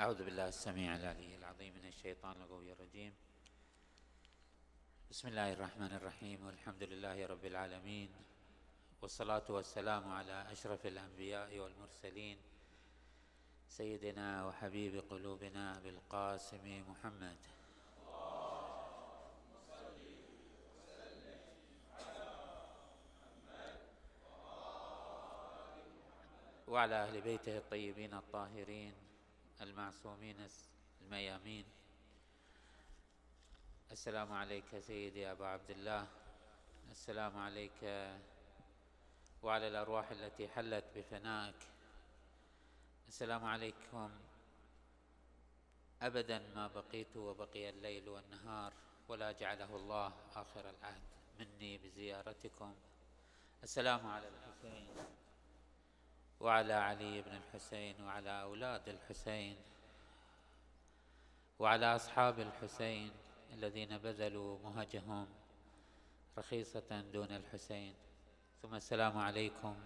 أعوذ بالله السميع العلي العظيم من الشيطان الغوي الرجيم. بسم الله الرحمن الرحيم والحمد لله رب العالمين والصلاة والسلام على أشرف الأنبياء والمرسلين سيدنا وحبيب قلوبنا بالقاسم محمد. وعلى أهل بيته الطيبين الطاهرين المعصومين الميامين. السلام عليك سيدي أبا عبد الله. السلام عليك وعلى الأرواح التي حلت بفنائك. السلام عليكم. أبدا ما بقيت وبقي الليل والنهار ولا جعله الله آخر العهد مني بزيارتكم. السلام على الحسين. وعلى علي بن الحسين وعلى أولاد الحسين وعلى أصحاب الحسين الذين بذلوا مهجهم رخيصة دون الحسين. ثم السلام عليكم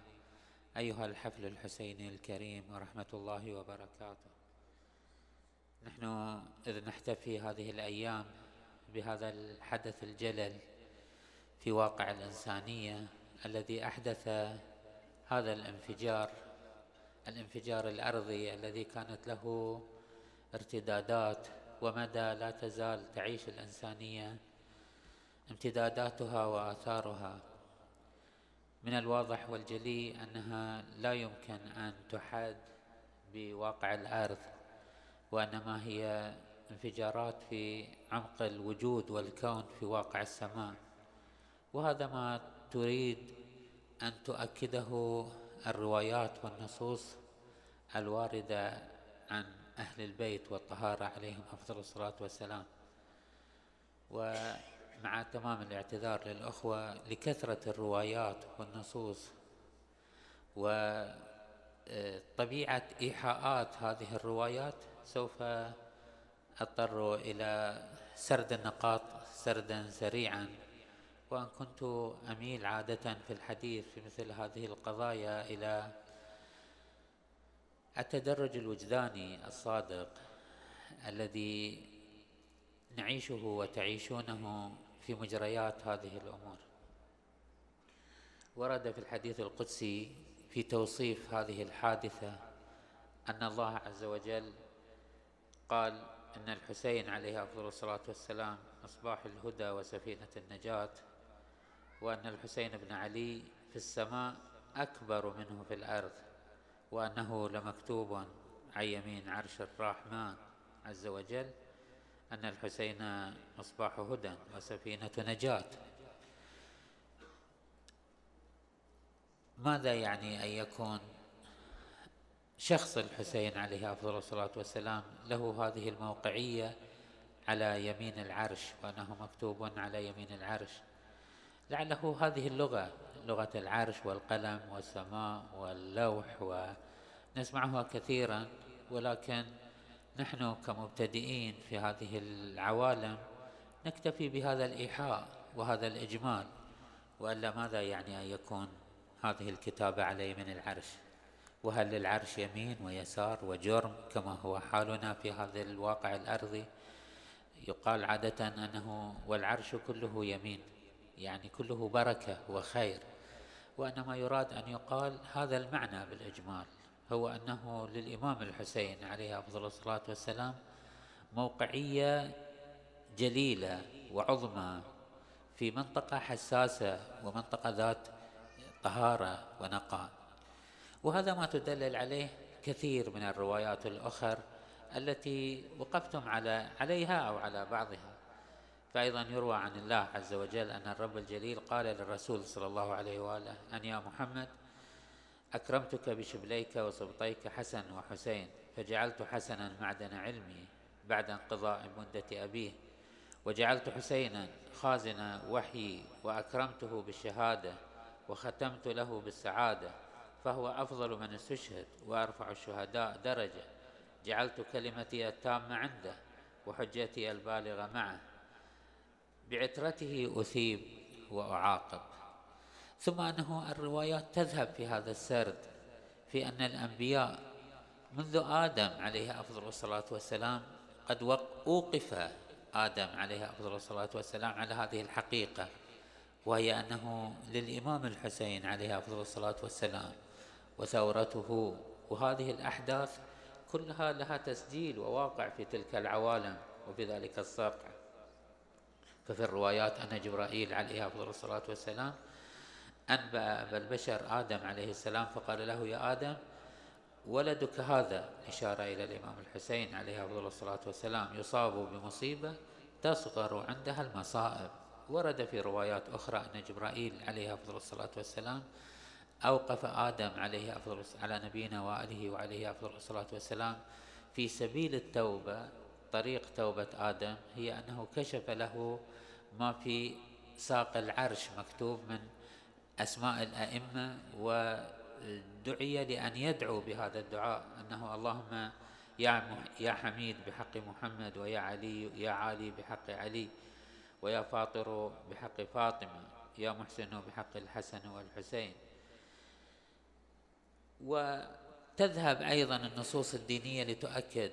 أيها الحفل الحسيني الكريم ورحمة الله وبركاته. نحن إذ نحتفي هذه الأيام بهذا الحدث الجلل في واقع الإنسانية الذي أحدث هذا الانفجار الانفجار الأرضي الذي كانت له ارتدادات ومدى لا تزال تعيش الإنسانية امتداداتها وآثارها. من الواضح والجلي أنها لا يمكن أن تحد بواقع الأرض وإنما هي انفجارات في عمق الوجود والكون في واقع السماء. وهذا ما تريد أن تؤكده الروايات والنصوص الواردة عن أهل البيت والطهارة عليهم أفضل الصلاة والسلام. ومع تمام الاعتذار للأخوة لكثرة الروايات والنصوص وطبيعة إيحاءات هذه الروايات سوف أضطر إلى سرد النقاط سردا سريعا وأن كنت أميل عادة في الحديث في مثل هذه القضايا إلى التدرج الوجداني الصادق الذي نعيشه وتعيشونه في مجريات هذه الأمور. ورد في الحديث القدسي في توصيف هذه الحادثة أن الله عز وجل قال إن الحسين عليه أفضل الصلاة والسلام مصباح الهدى وسفينة النجاة. وأن الحسين بن علي في السماء أكبر منه في الأرض وأنه لمكتوب عن يمين عرش الرحمن عز وجل أن الحسين مصباح هدى وسفينة نجاة. ماذا يعني أن يكون شخص الحسين عليه أفضل الصلاة والسلام له هذه الموقعية على يمين العرش وأنه مكتوب على يمين العرش؟ لعله هذه اللغة لغة العرش والقلم والسماء واللوح ونسمعها كثيرا ولكن نحن كمبتدئين في هذه العوالم نكتفي بهذا الإيحاء وهذا الإجمال. وإلا ماذا يعني أن يكون هذه الكتابة على يمين العرش؟ وهل للعرش يمين ويسار وجرم كما هو حالنا في هذا الواقع الأرضي؟ يقال عادة أنه والعرش كله يمين. يعني كله بركة وخير. وإنما يراد أن يقال هذا المعنى بالإجمال هو أنه للإمام الحسين عليه أفضل الصلاة والسلام موقعية جليلة وعظمى في منطقة حساسة ومنطقة ذات طهارة ونقاء. وهذا ما تدلل عليه كثير من الروايات الأخر التي وقفتم على عليها أو على بعضها. فأيضا يروى عن الله عز وجل أن الرب الجليل قال للرسول صلى الله عليه وآله أن يا محمد أكرمتك بشبليك وسبطيك حسن وحسين فجعلت حسنا معدن علمي بعد انقضاء مدة أبيه وجعلت حسينا خازن وحي وأكرمته بالشهادة وختمت له بالسعادة فهو أفضل من استشهد وأرفع الشهداء درجة جعلت كلمتي التامة عنده وحجتي البالغة معه بعترته أثيب وأعاقب. ثم أنه الروايات تذهب في هذا السرد في أن الأنبياء منذ آدم عليه أفضل الصلاة والسلام قد أوقف آدم عليه أفضل الصلاة والسلام على هذه الحقيقة وهي أنه للإمام الحسين عليه أفضل الصلاة والسلام وثورته. وهذه الأحداث كلها لها تسجيل وواقع في تلك العوالم وفي ذلك الصقع ففي الروايات أن جبرائيل عليه أفضل الصلاة والسلام أنبأ أبا البشر آدم عليه السلام فقال له يا آدم ولدك هذا إشارة إلى الإمام الحسين عليه أفضل الصلاة والسلام يصاب بمصيبة تصغر عندها المصائب. ورد في روايات أخرى أن جبرائيل عليه أفضل الصلاة والسلام أوقف آدم عليه أفضل على نبينا وآله وعليه أفضل الصلاة والسلام في سبيل التوبة طريق توبة آدم هي أنه كشف له ما في ساق العرش مكتوب من أسماء الأئمة ودعي لأن يدعو بهذا الدعاء أنه اللهم يا يا حميد بحق محمد ويا علي يا علي بحق علي ويا فاطر بحق فاطمة يا محسن بحق الحسن والحسين. وتذهب أيضا النصوص الدينية لتؤكد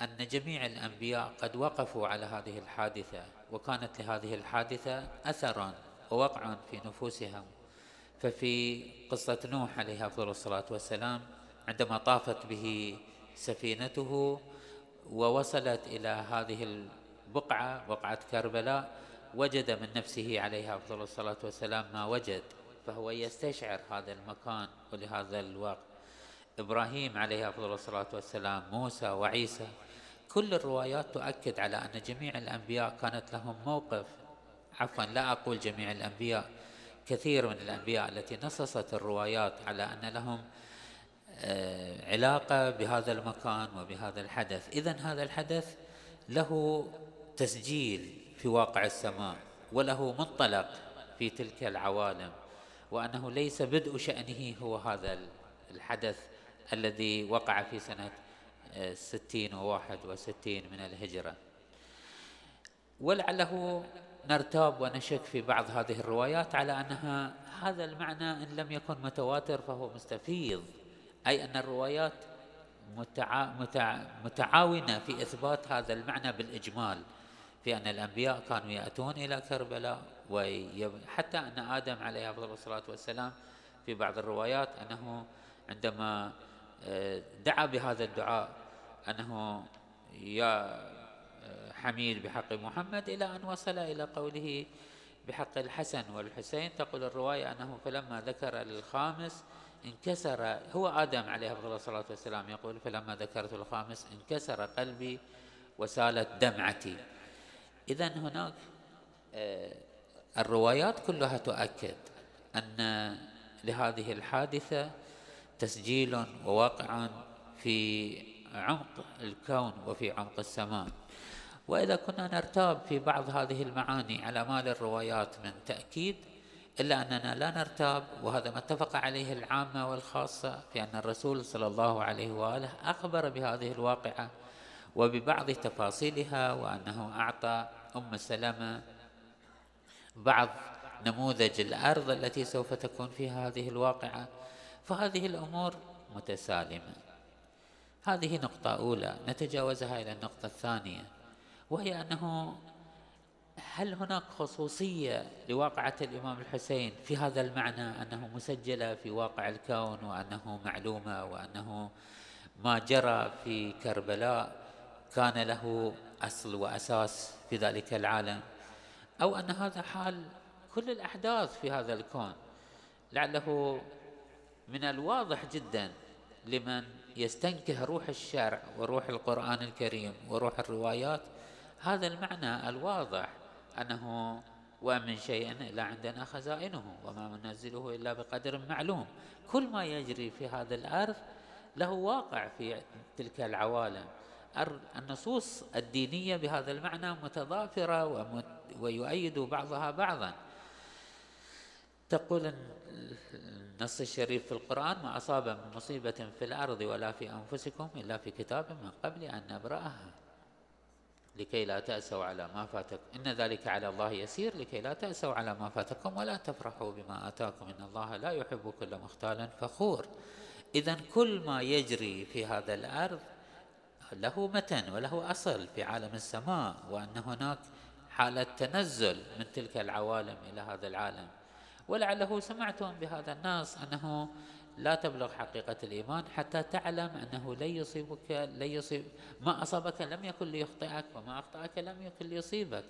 أن جميع الأنبياء قد وقفوا على هذه الحادثة وكانت لهذه الحادثة أثرا ووقع في نفوسهم. ففي قصة نوح عليه أفضل الصلاة والسلام عندما طافت به سفينته ووصلت إلى هذه البقعة بقعة كربلاء وجد من نفسه عليه أفضل الصلاة والسلام ما وجد فهو يستشعر هذا المكان. ولهذا الوقت إبراهيم عليه أفضل الصلاة والسلام موسى وعيسى كل الروايات تؤكد على أن جميع الأنبياء كانت لهم موقف. عفوا لا أقول جميع الأنبياء كثير من الأنبياء التي نصصت الروايات على أن لهم آه، علاقة بهذا المكان وبهذا الحدث. إذا هذا الحدث له تسجيل في واقع السماء وله منطلق في تلك العوالم وأنه ليس بدء شأنه هو هذا الحدث الذي وقع في سنة ستين وواحد وستين من الهجرة. ولعله نرتاب ونشك في بعض هذه الروايات على أنها هذا المعنى إن لم يكن متواتر فهو مستفيض أي أن الروايات متع... متع... متعاونة في إثبات هذا المعنى بالإجمال في أن الأنبياء كانوا يأتون إلى كربلاء وحتى أن آدم عليه أفضل الصلاة والسلام في بعض الروايات أنه عندما آه، دعا بهذا الدعاء أنه يا آه، حميد بحق محمد إلى أن وصل إلى قوله بحق الحسن والحسين. تقول الرواية أنه فلما ذكر الخامس انكسر هو آدم عليه الصلاة والسلام يقول فلما ذكرت الخامس انكسر قلبي وسالت دمعتي. إذا هناك آه، الروايات كلها تؤكد أن لهذه الحادثة تسجيل وواقع في عمق الكون وفي عمق السماء. وإذا كنا نرتاب في بعض هذه المعاني على مال الروايات من تأكيد إلا أننا لا نرتاب وهذا ما اتفق عليه العامة والخاصة في أن الرسول صلى الله عليه وآله أخبر بهذه الواقعة وببعض تفاصيلها وأنه أعطى أم سلمة بعض نموذج الأرض التي سوف تكون فيها هذه الواقعة. فهذه الأمور متسالمة. هذه نقطة أولى نتجاوزها إلى النقطة الثانية وهي أنه هل هناك خصوصية لواقعة الإمام الحسين في هذا المعنى أنه مسجلة في واقع الكون وأنه معلومة وأنه ما جرى في كربلاء كان له أصل وأساس في ذلك العالم؟ أو أن هذا حال كل الأحداث في هذا الكون؟ لعله من الواضح جدا لمن يستنكه روح الشرع وروح القرآن الكريم وروح الروايات. هذا المعنى الواضح أنه ومن شيء إلا عندنا خزائنه وما ننزله إلا بقدر معلوم كل ما يجري في هذا الأرض له واقع في تلك العوالم. النصوص الدينية بهذا المعنى متضافرة ويؤيد بعضها بعضا. تقول النص الشريف في القرآن ما أصاب من مصيبة في الأرض ولا في أنفسكم إلا في كتاب من قبل أن نبرأها. لكي لا تأسوا على ما فاتكم إن ذلك على الله يسير. لكي لا تأسوا على ما فاتكم ولا تفرحوا بما آتاكم. إن الله لا يحب كل مختال فخور. إذا كل ما يجري في هذا الأرض له متن وله أصل في عالم السماء وأن هناك حالة تنزل من تلك العوالم إلى هذا العالم. ولعله سمعتم بهذا النص أنه لا تبلغ حقيقة الإيمان حتى تعلم أنه لن يصيبك لن يصيب ما أصابك لم يكن ليخطئك وما أخطأك لم يكن ليصيبك.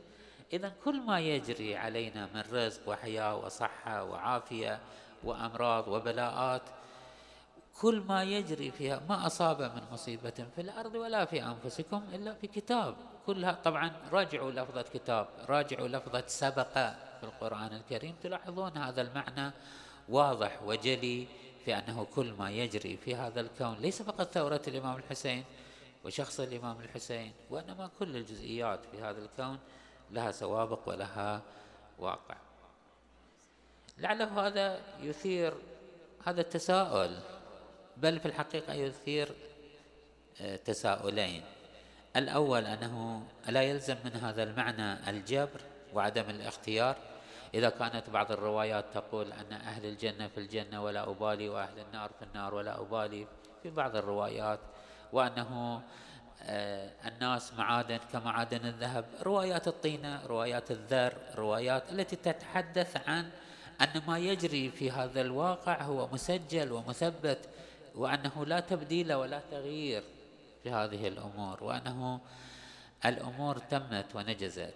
إذا كل ما يجري علينا من رزق وحياة وصحة وعافية وأمراض وبلاءات كل ما يجري فيها ما أصاب من مصيبة في الأرض ولا في أنفسكم إلا في كتاب. كلها طبعا راجعوا لفظة كتاب راجعوا لفظة سبق. في القرآن الكريم تلاحظون هذا المعنى واضح وجلي في أنه كل ما يجري في هذا الكون ليس فقط ثورة الإمام الحسين وشخص الإمام الحسين وإنما كل الجزئيات في هذا الكون لها سوابق ولها واقع. لعله هذا يثير هذا التساؤل بل في الحقيقة يثير آه، تساؤلين. الأول أنه ألا يلزم من هذا المعنى الجبر وعدم الاختيار إذا كانت بعض الروايات تقول أن أهل الجنة في الجنة ولا أبالي وأهل النار في النار ولا أبالي في بعض الروايات وأنه آه، الناس معادن كمعادن الذهب روايات الطينة روايات الذر روايات التي تتحدث عن أن ما يجري في هذا الواقع هو مسجل ومثبت وأنه لا تبديل ولا تغيير في هذه الأمور وأنه الأمور تمت ونجزت.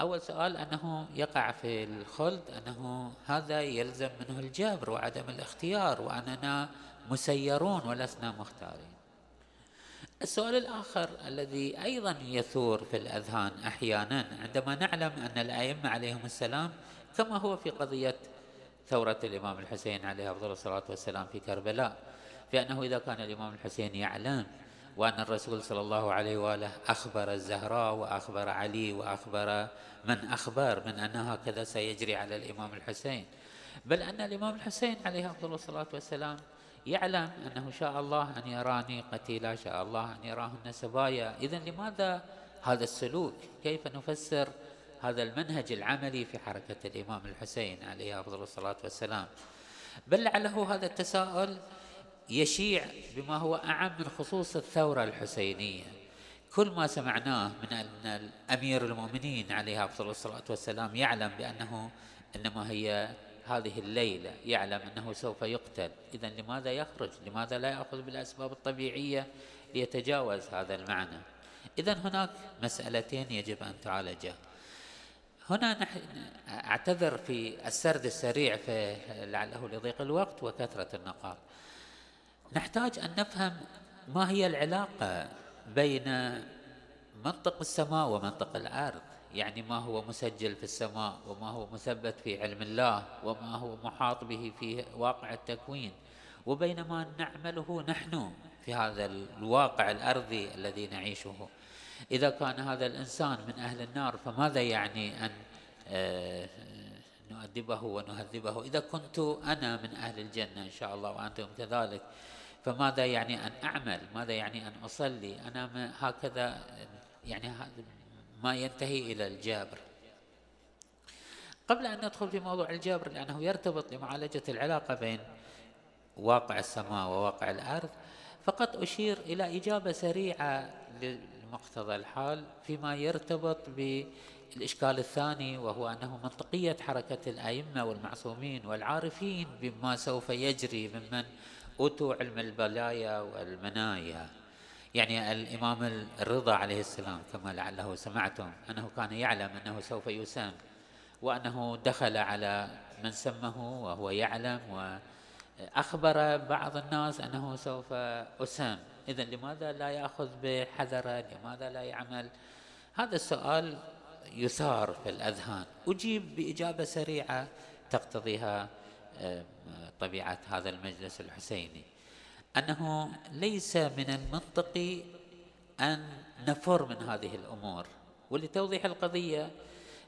أول سؤال أنه يقع في الخلد أنه هذا يلزم منه الجبر وعدم الاختيار وأننا مسيرون ولسنا مختارين. السؤال الآخر الذي أيضا يثور في الأذهان أحيانا عندما نعلم أن الأئمة عليهم السلام كما هو في قضية ثورة الإمام الحسين عليه أفضل الصلاة والسلام في كربلاء بأنه إذا كان الإمام الحسين يعلم وأن الرسول صلى الله عليه وآله أخبر الزهراء وأخبر علي وأخبر من أخبر من أن هكذا سيجري على الإمام الحسين. بل أن الإمام الحسين عليه أفضل الصلاة والسلام يعلم أنه شاء الله أن يراني قتيلا شاء الله أن يراهن سبايا. إذا لماذا هذا السلوك؟ كيف نفسر هذا المنهج العملي في حركة الإمام الحسين عليه أفضل الصلاة والسلام؟ بل لعله هذا التساؤل يشيع بما هو أعم من خصوص الثورة الحسينية. كل ما سمعناه من أن الأمير المؤمنين عليه أفضل الصلاة والسلام يعلم بأنه إنما هي هذه الليلة يعلم أنه سوف يقتل. إذا لماذا يخرج؟ لماذا لا يأخذ بالأسباب الطبيعية ليتجاوز هذا المعنى؟ إذا هناك مسألتين يجب أن تعالجا هنا نحن أعتذر في السرد السريع لعله لضيق الوقت وكثرة النقاط. نحتاج أن نفهم ما هي العلاقة بين منطق السماء ومنطق الأرض. يعني ما هو مسجل في السماء وما هو مثبت في علم الله وما هو محاط به في واقع التكوين. وبين ما نعمله نحن في هذا الواقع الأرضي الذي نعيشه. إذا كان هذا الإنسان من أهل النار فماذا يعني أن آه، نؤدبه ونهذبه؟ إذا كنت أنا من أهل الجنة إن شاء الله وأنتم كذلك فماذا يعني أن أعمل؟ ماذا يعني أن أصلي؟ أنا هكذا يعني ما ينتهي إلى الجابر. قبل أن ندخل في موضوع الجبر لأنه يرتبط لمعالجة العلاقة بين واقع السماء وواقع الأرض فقط أشير إلى إجابة سريعة لمقتضى الحال فيما يرتبط بالإشكال الثاني وهو أنه منطقية حركة الأئمة والمعصومين والعارفين بما سوف يجري ممن أوتوا علم البلايا والمنايا. يعني الإمام الرضا عليه السلام كما لعله سمعتم أنه كان يعلم أنه سوف يسام وأنه دخل على من سمه وهو يعلم وأخبر بعض الناس أنه سوف أسام إذا لماذا لا يأخذ بحذره لماذا لا يعمل؟ هذا السؤال يثار في الأذهان. أجيب بإجابة سريعة تقتضيها آه، طبيعة هذا المجلس الحسيني أنه ليس من المنطقي أن نفر من هذه الأمور ولتوضيح القضية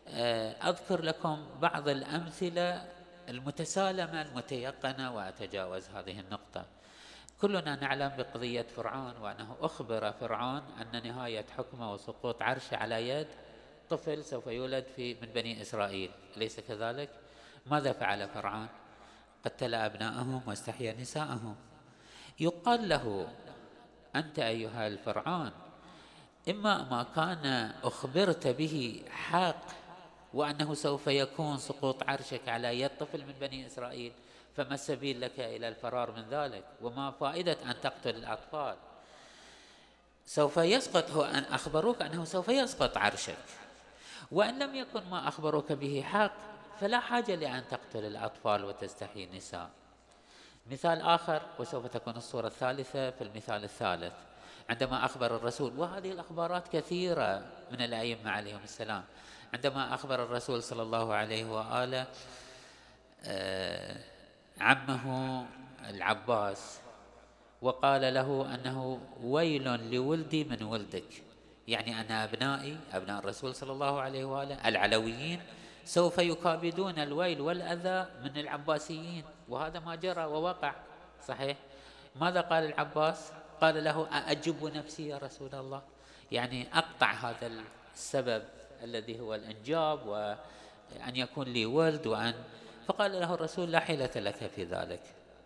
آه، أذكر لكم بعض الأمثلة المتسالمة المتيقنة وأتجاوز هذه النقطة كلنا نعلم بقضية فرعون وأنه أخبر فرعون أن نهاية حكمه وسقوط عرشه على يد طفل سوف يولد في من بني إسرائيل أليس كذلك؟ ماذا فعل فرعون؟ قتل أبناءهم واستحيا نساءهم. يقال له أنت أيها الفرعون إما ما كان أخبرت به حق وأنه سوف يكون سقوط عرشك على يد طفل من بني إسرائيل فما السبيل لك إلى الفرار من ذلك؟ وما فائدة أن تقتل الأطفال؟ سوف يسقط هو أن أخبروك أنه سوف يسقط عرشك. وإن لم يكن ما أخبروك به حق فلا حاجة لأن تقتل الأطفال وتستحيي النساء. مثال آخر وسوف تكون الصورة الثالثة في المثال الثالث. عندما أخبر الرسول وهذه الأخبارات كثيرة من الأئمة عليهم السلام. عندما أخبر الرسول صلى الله عليه وآله آه، عمه العباس وقال له أنه ويل لولدي من ولدك. يعني أن أبنائي أبناء الرسول صلى الله عليه وآله العلويين سوف يكابدون الويل والأذى من العباسيين. وهذا ما جرى ووقع. صحيح. ماذا قال العباس؟ قال له أأجب نفسي يا رسول الله؟ يعني أقطع هذا السبب الذي هو الإنجاب وأن يكون لي ولد وأن. فقال له الرسول لا حيلة لك في ذلك.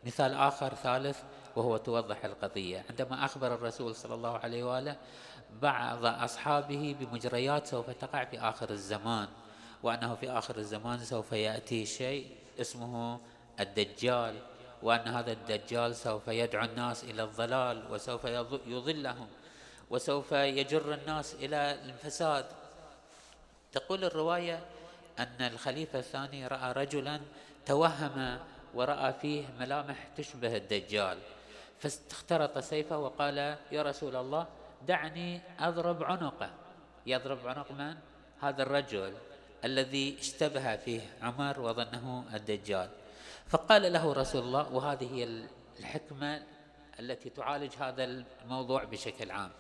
مثال آخر ثالث وهو توضح القضية. عندما أخبر الرسول صلى الله عليه وآله بعض أصحابه بمجريات سوف تقع في آخر الزمان. وأنه في آخر الزمان سوف يأتي شيء اسمه الدجال وأن هذا الدجال سوف يدعو الناس إلى الضلال وسوف يضلهم وسوف يجر الناس إلى الفساد تقول الرواية أن الخليفة الثاني رأى رجلا توهم ورأى فيه ملامح تشبه الدجال فاخترط سيفه وقال يا رسول الله دعني أضرب عنقه. يضرب عنق من؟ هذا الرجل. الذي اشتبه فيه عمر وظنه الدجال. فقال له رسول الله وهذه هي الحكمة التي تعالج هذا الموضوع بشكل عام.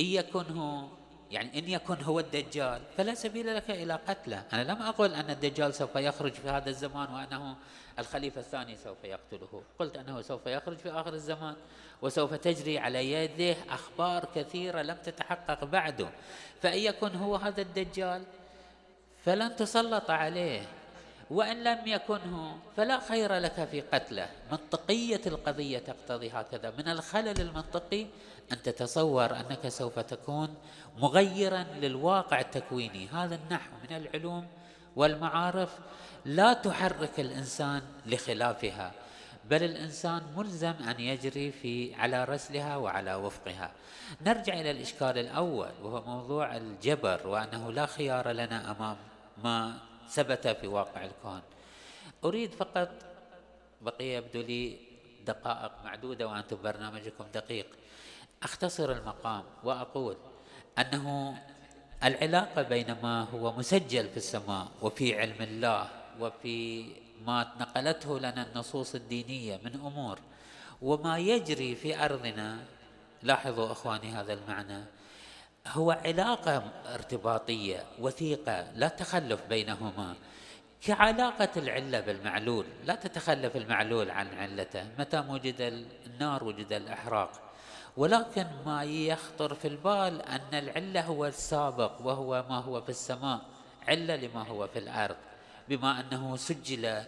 إن يكن هو يعني إن يكن هو الدجال فلا سبيل لك إلى قتله. أنا لم أقل أن الدجال سوف يخرج في هذا الزمان وأنه الخليفة الثاني سوف يقتله. قلت أنه سوف يخرج في آخر الزمان وسوف تجري على يده أخبار كثيرة لم تتحقق بعده. فإن يكن هو هذا الدجال فلن تسلط عليه وإن لم يكن هو فلا خير لك في قتله. منطقية القضية تقتضي هكذا. من الخلل المنطقي أن تتصور أنك سوف تكون مغيرا للواقع التكويني. هذا النحو من العلوم والمعارف لا تحرك الإنسان لخلافها بل الإنسان ملزم أن يجري في على رسلها وعلى وفقها. نرجع إلى الإشكال الأول وهو موضوع الجبر وأنه لا خيار لنا أمام ما ثبت في واقع الكون. أريد فقط بقي يبدو لي دقائق معدودة وأنتم برنامجكم دقيق. أختصر المقام وأقول أنه العلاقة بين ما هو مسجل في السماء وفي علم الله وفي ما نقلته لنا النصوص الدينية من أمور. وما يجري في أرضنا. لاحظوا أخواني هذا المعنى. هو علاقة ارتباطية وثيقة لا تخلف بينهما. كعلاقة العلة بالمعلول لا تتخلف المعلول عن علته متى وجد النار وجد الإحراق. ولكن ما يخطر في البال أن العلة هو السابق وهو ما هو في السماء علة لما هو في الأرض. بما أنه سجل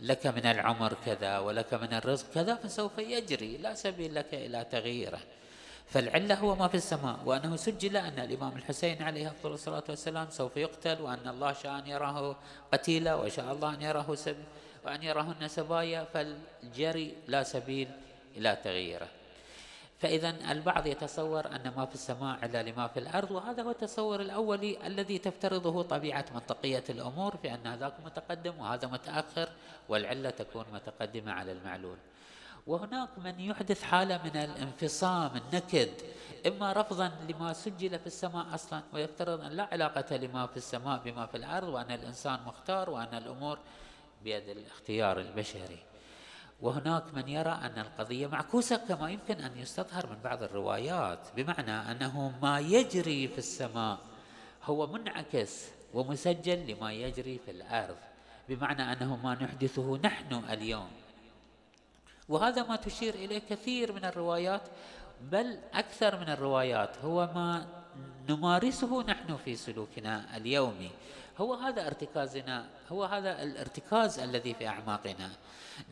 لك من العمر كذا ولك من الرزق كذا فسوف يجري لا سبيل لك إلى تغييره. فالعلة هو ما في السماء وأنه سجل أن الإمام الحسين عليه أفضل الصلاة والسلام سوف يقتل وأن الله شاء أن يراه قتيلا وشاء الله أن يراه سب وأن يراهن سبايا فالجري لا سبيل إلى تغييره. فإذا البعض يتصور أن ما في السماء علة لما في الأرض وهذا هو التصور الأولي الذي تفترضه طبيعة منطقية الأمور في أن هذاك متقدم وهذا متأخر والعلة تكون متقدمة على المعلول. وهناك من يحدث حالة من الانفصام النكد إما رفضا لما سجل في السماء أصلا ويفترض أن لا علاقة لما في السماء بما في الأرض وأن الإنسان مختار وأن الأمور بيد الاختيار البشري. وهناك من يرى أن القضية معكوسة كما يمكن أن يستظهر من بعض الروايات بمعنى أنه ما يجري في السماء هو منعكس ومسجل لما يجري في الأرض بمعنى أنه ما نحدثه نحن اليوم. وهذا ما تشير إليه كثير من الروايات بل أكثر من الروايات. هو ما نمارسه نحن في سلوكنا اليومي. هو هذا ارتكازنا هو هذا الارتكاز الذي في أعماقنا.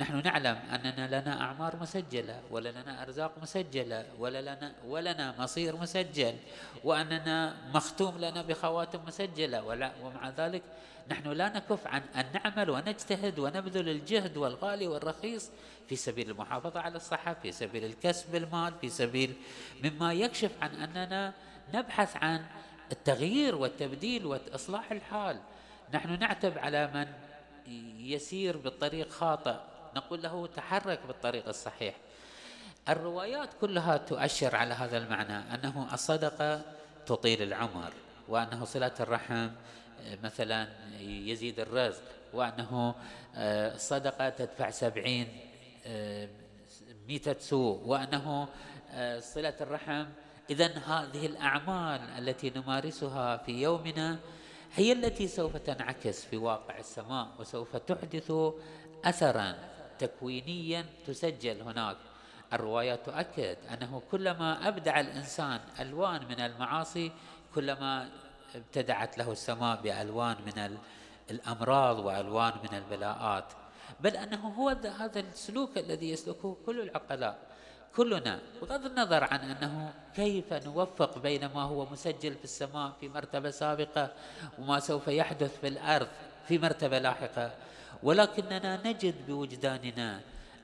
نحن نعلم أننا لنا أعمار مسجلة ولنا أرزاق مسجلة ولنا ولنا مصير مسجل وأننا مختوم لنا بخواتم مسجلة. ومع ذلك نحن لا نكف عن أن نعمل ونجتهد ونبذل الجهد والغالي والرخيص في سبيل المحافظة على الصحة في سبيل الكسب المال في سبيل مما يكشف عن أننا نبحث عن التغيير والتبديل وإصلاح الحال. نحن نعتب على من يسير بالطريق خاطئ نقول له تحرك بالطريق الصحيح. الروايات كلها تؤشر على هذا المعنى أنه الصدقة تطيل العمر وأنه صلة الرحم مثلا يزيد الرزق وأنه الصدقه تدفع سبعين ميتة سوء وانه صلة الرحم. إذا هذه الأعمال التي نمارسها في يومنا هي التي سوف تنعكس في واقع السماء وسوف تحدث أثرا تكوينيا تسجل هناك. الروايات تؤكد أنه كلما أبدع الإنسان ألوان من المعاصي كلما ابتدعت له السماء بألوان من الأمراض وألوان من البلاءات. بل أنه هو هذا السلوك الذي يسلكه كل العقلاء كلنا. بغض النظر عن أنه كيف نوفق بين ما هو مسجل في السماء في مرتبة سابقة وما سوف يحدث في الأرض في مرتبة لاحقة. ولكننا نجد بوجداننا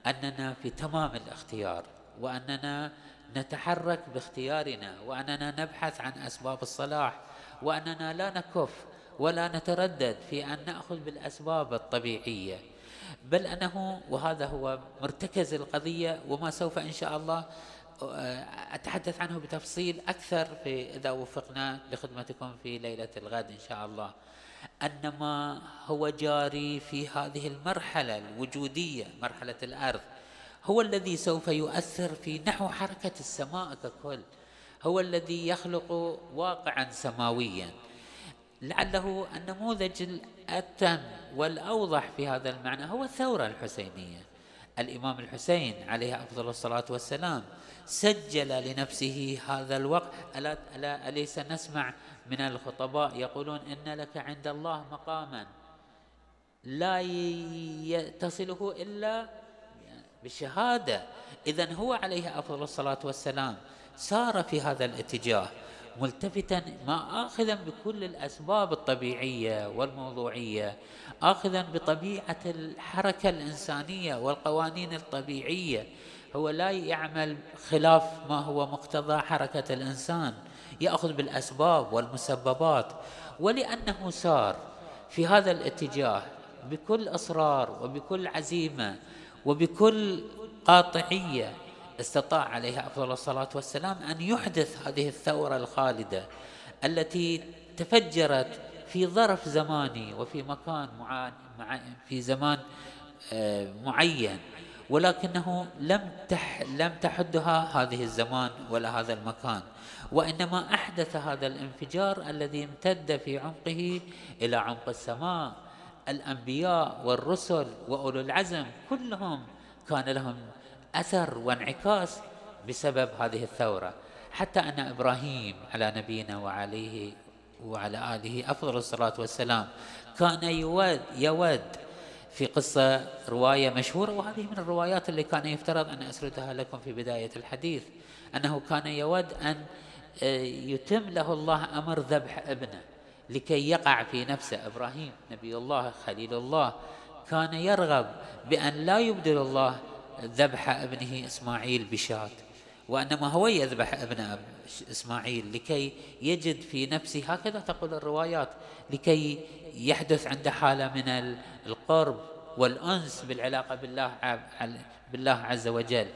أننا في تمام الاختيار وأننا نتحرك باختيارنا وأننا نبحث عن أسباب الصلاح وأننا لا نكف ولا نتردد في أن نأخذ بالأسباب الطبيعية. بل أنه وهذا هو مرتكز القضية وما سوف إن شاء الله آه، أتحدث عنه بتفصيل أكثر في إذا وفقنا لخدمتكم في ليلة الغد إن شاء الله. أن ما هو جاري في هذه المرحلة الوجودية مرحلة الأرض. هو الذي سوف يؤثر في نحو حركة السماء ككل. هو الذي يخلق واقعا سماويا. لعله النموذج الأتم والأوضح في هذا المعنى هو الثورة الحسينية. الإمام الحسين عليه أفضل الصلاة والسلام سجل لنفسه هذا الوقت ألا, ألا أليس نسمع من الخطباء يقولون إن لك عند الله مقاما لا يتصله إلا بالشهادة إذا هو عليه أفضل الصلاة والسلام سار في هذا الاتجاه. ملتفتا ما آخذا بكل الأسباب الطبيعية والموضوعية آخذا بطبيعة الحركة الإنسانية والقوانين الطبيعية. هو لا يعمل خلاف ما هو مقتضى حركة الإنسان يأخذ بالأسباب والمسببات. ولأنه سار في هذا الاتجاه بكل إصرار وبكل عزيمة وبكل قاطعية استطاع عليه أفضل الصلاة والسلام أن يحدث هذه الثورة الخالدة التي تفجرت في ظرف زماني وفي مكان في زمان آه، معين ولكنه لم تح لم تحدها هذه الزمان ولا هذا المكان. وإنما أحدث هذا الانفجار الذي امتد في عمقه إلى عمق السماء. الأنبياء والرسل وأولو العزم كلهم كان لهم أثر وانعكاس بسبب هذه الثورة. حتى أن إبراهيم على نبينا وعليه وعلى آله أفضل الصلاة والسلام كان يود يود في قصة رواية مشهورة وهذه من الروايات اللي كان يفترض ان أسردها لكم في بداية الحديث أنه كان يود أن آه، يتم له الله أمر ذبح ابنه لكي يقع في نفسه إبراهيم نبي الله خليل الله. كان يرغب بأن لا يبدل الله ذبح ابنه اسماعيل بشاة وانما هو يذبح ابن اسماعيل لكي يجد في نفسه هكذا تقول الروايات لكي يحدث عنده حالة من القرب والأنس بالعلاقة بالله بالله عز وجل.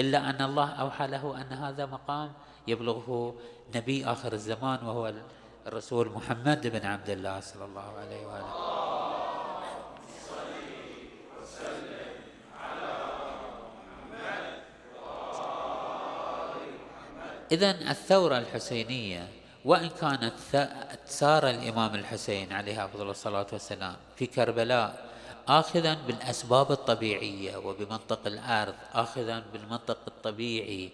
إلا أن الله أوحى له أن هذا مقام يبلغه نبي آخر الزمان وهو الرسول محمد بن عبد الله صلى الله عليه وآله. إذا الثورة الحسينية وإن كانت سار الإمام الحسين عليه أفضل الصلاة والسلام في كربلاء آخذا بالأسباب الطبيعية وبمنطق الأرض آخذا بالمنطق الطبيعي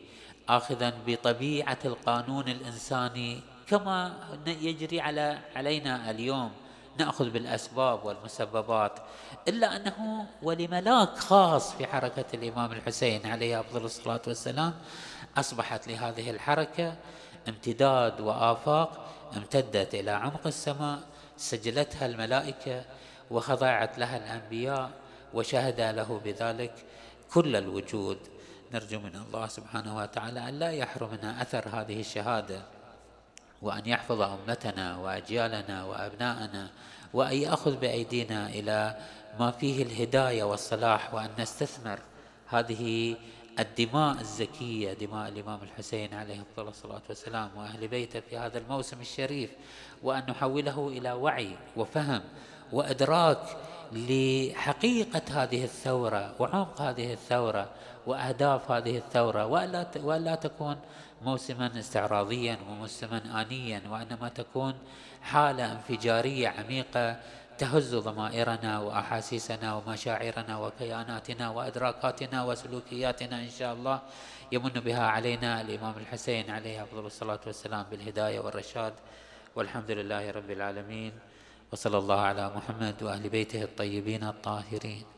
آخذا بطبيعة القانون الإنساني كما يجري على علينا اليوم نأخذ بالأسباب والمسببات. إلا أنه ولملاك خاص في حركة الإمام الحسين عليه أفضل الصلاة والسلام أصبحت لهذه الحركة امتداد وآفاق امتدت إلى عمق السماء سجلتها الملائكة وخضعت لها الأنبياء وشهد له بذلك كل الوجود. نرجو من الله سبحانه وتعالى أن لا يحرمنا أثر هذه الشهادة وأن يحفظ أمتنا وأجيالنا وأبناءنا وأن يأخذ بأيدينا إلى ما فيه الهداية والصلاح وأن نستثمر هذه الدماء الزكية دماء الإمام الحسين عليه الصلاة والسلام وأهل بيته في هذا الموسم الشريف وأن نحوله إلى وعي وفهم وإدراك لحقيقة هذه الثورة وعمق هذه الثورة وأهداف هذه الثورة وألا وألا تكون موسما استعراضيا وموسما آنيا وإنما تكون حالة انفجارية عميقة تهز ضمائرنا وأحاسيسنا ومشاعرنا وكياناتنا وأدراكاتنا وسلوكياتنا إن شاء الله. يمن بها علينا الإمام الحسين عليه أفضل الصلاة والسلام بالهداية والرشاد. والحمد لله رب العالمين. وصلى الله على محمد وأهل بيته الطيبين الطاهرين.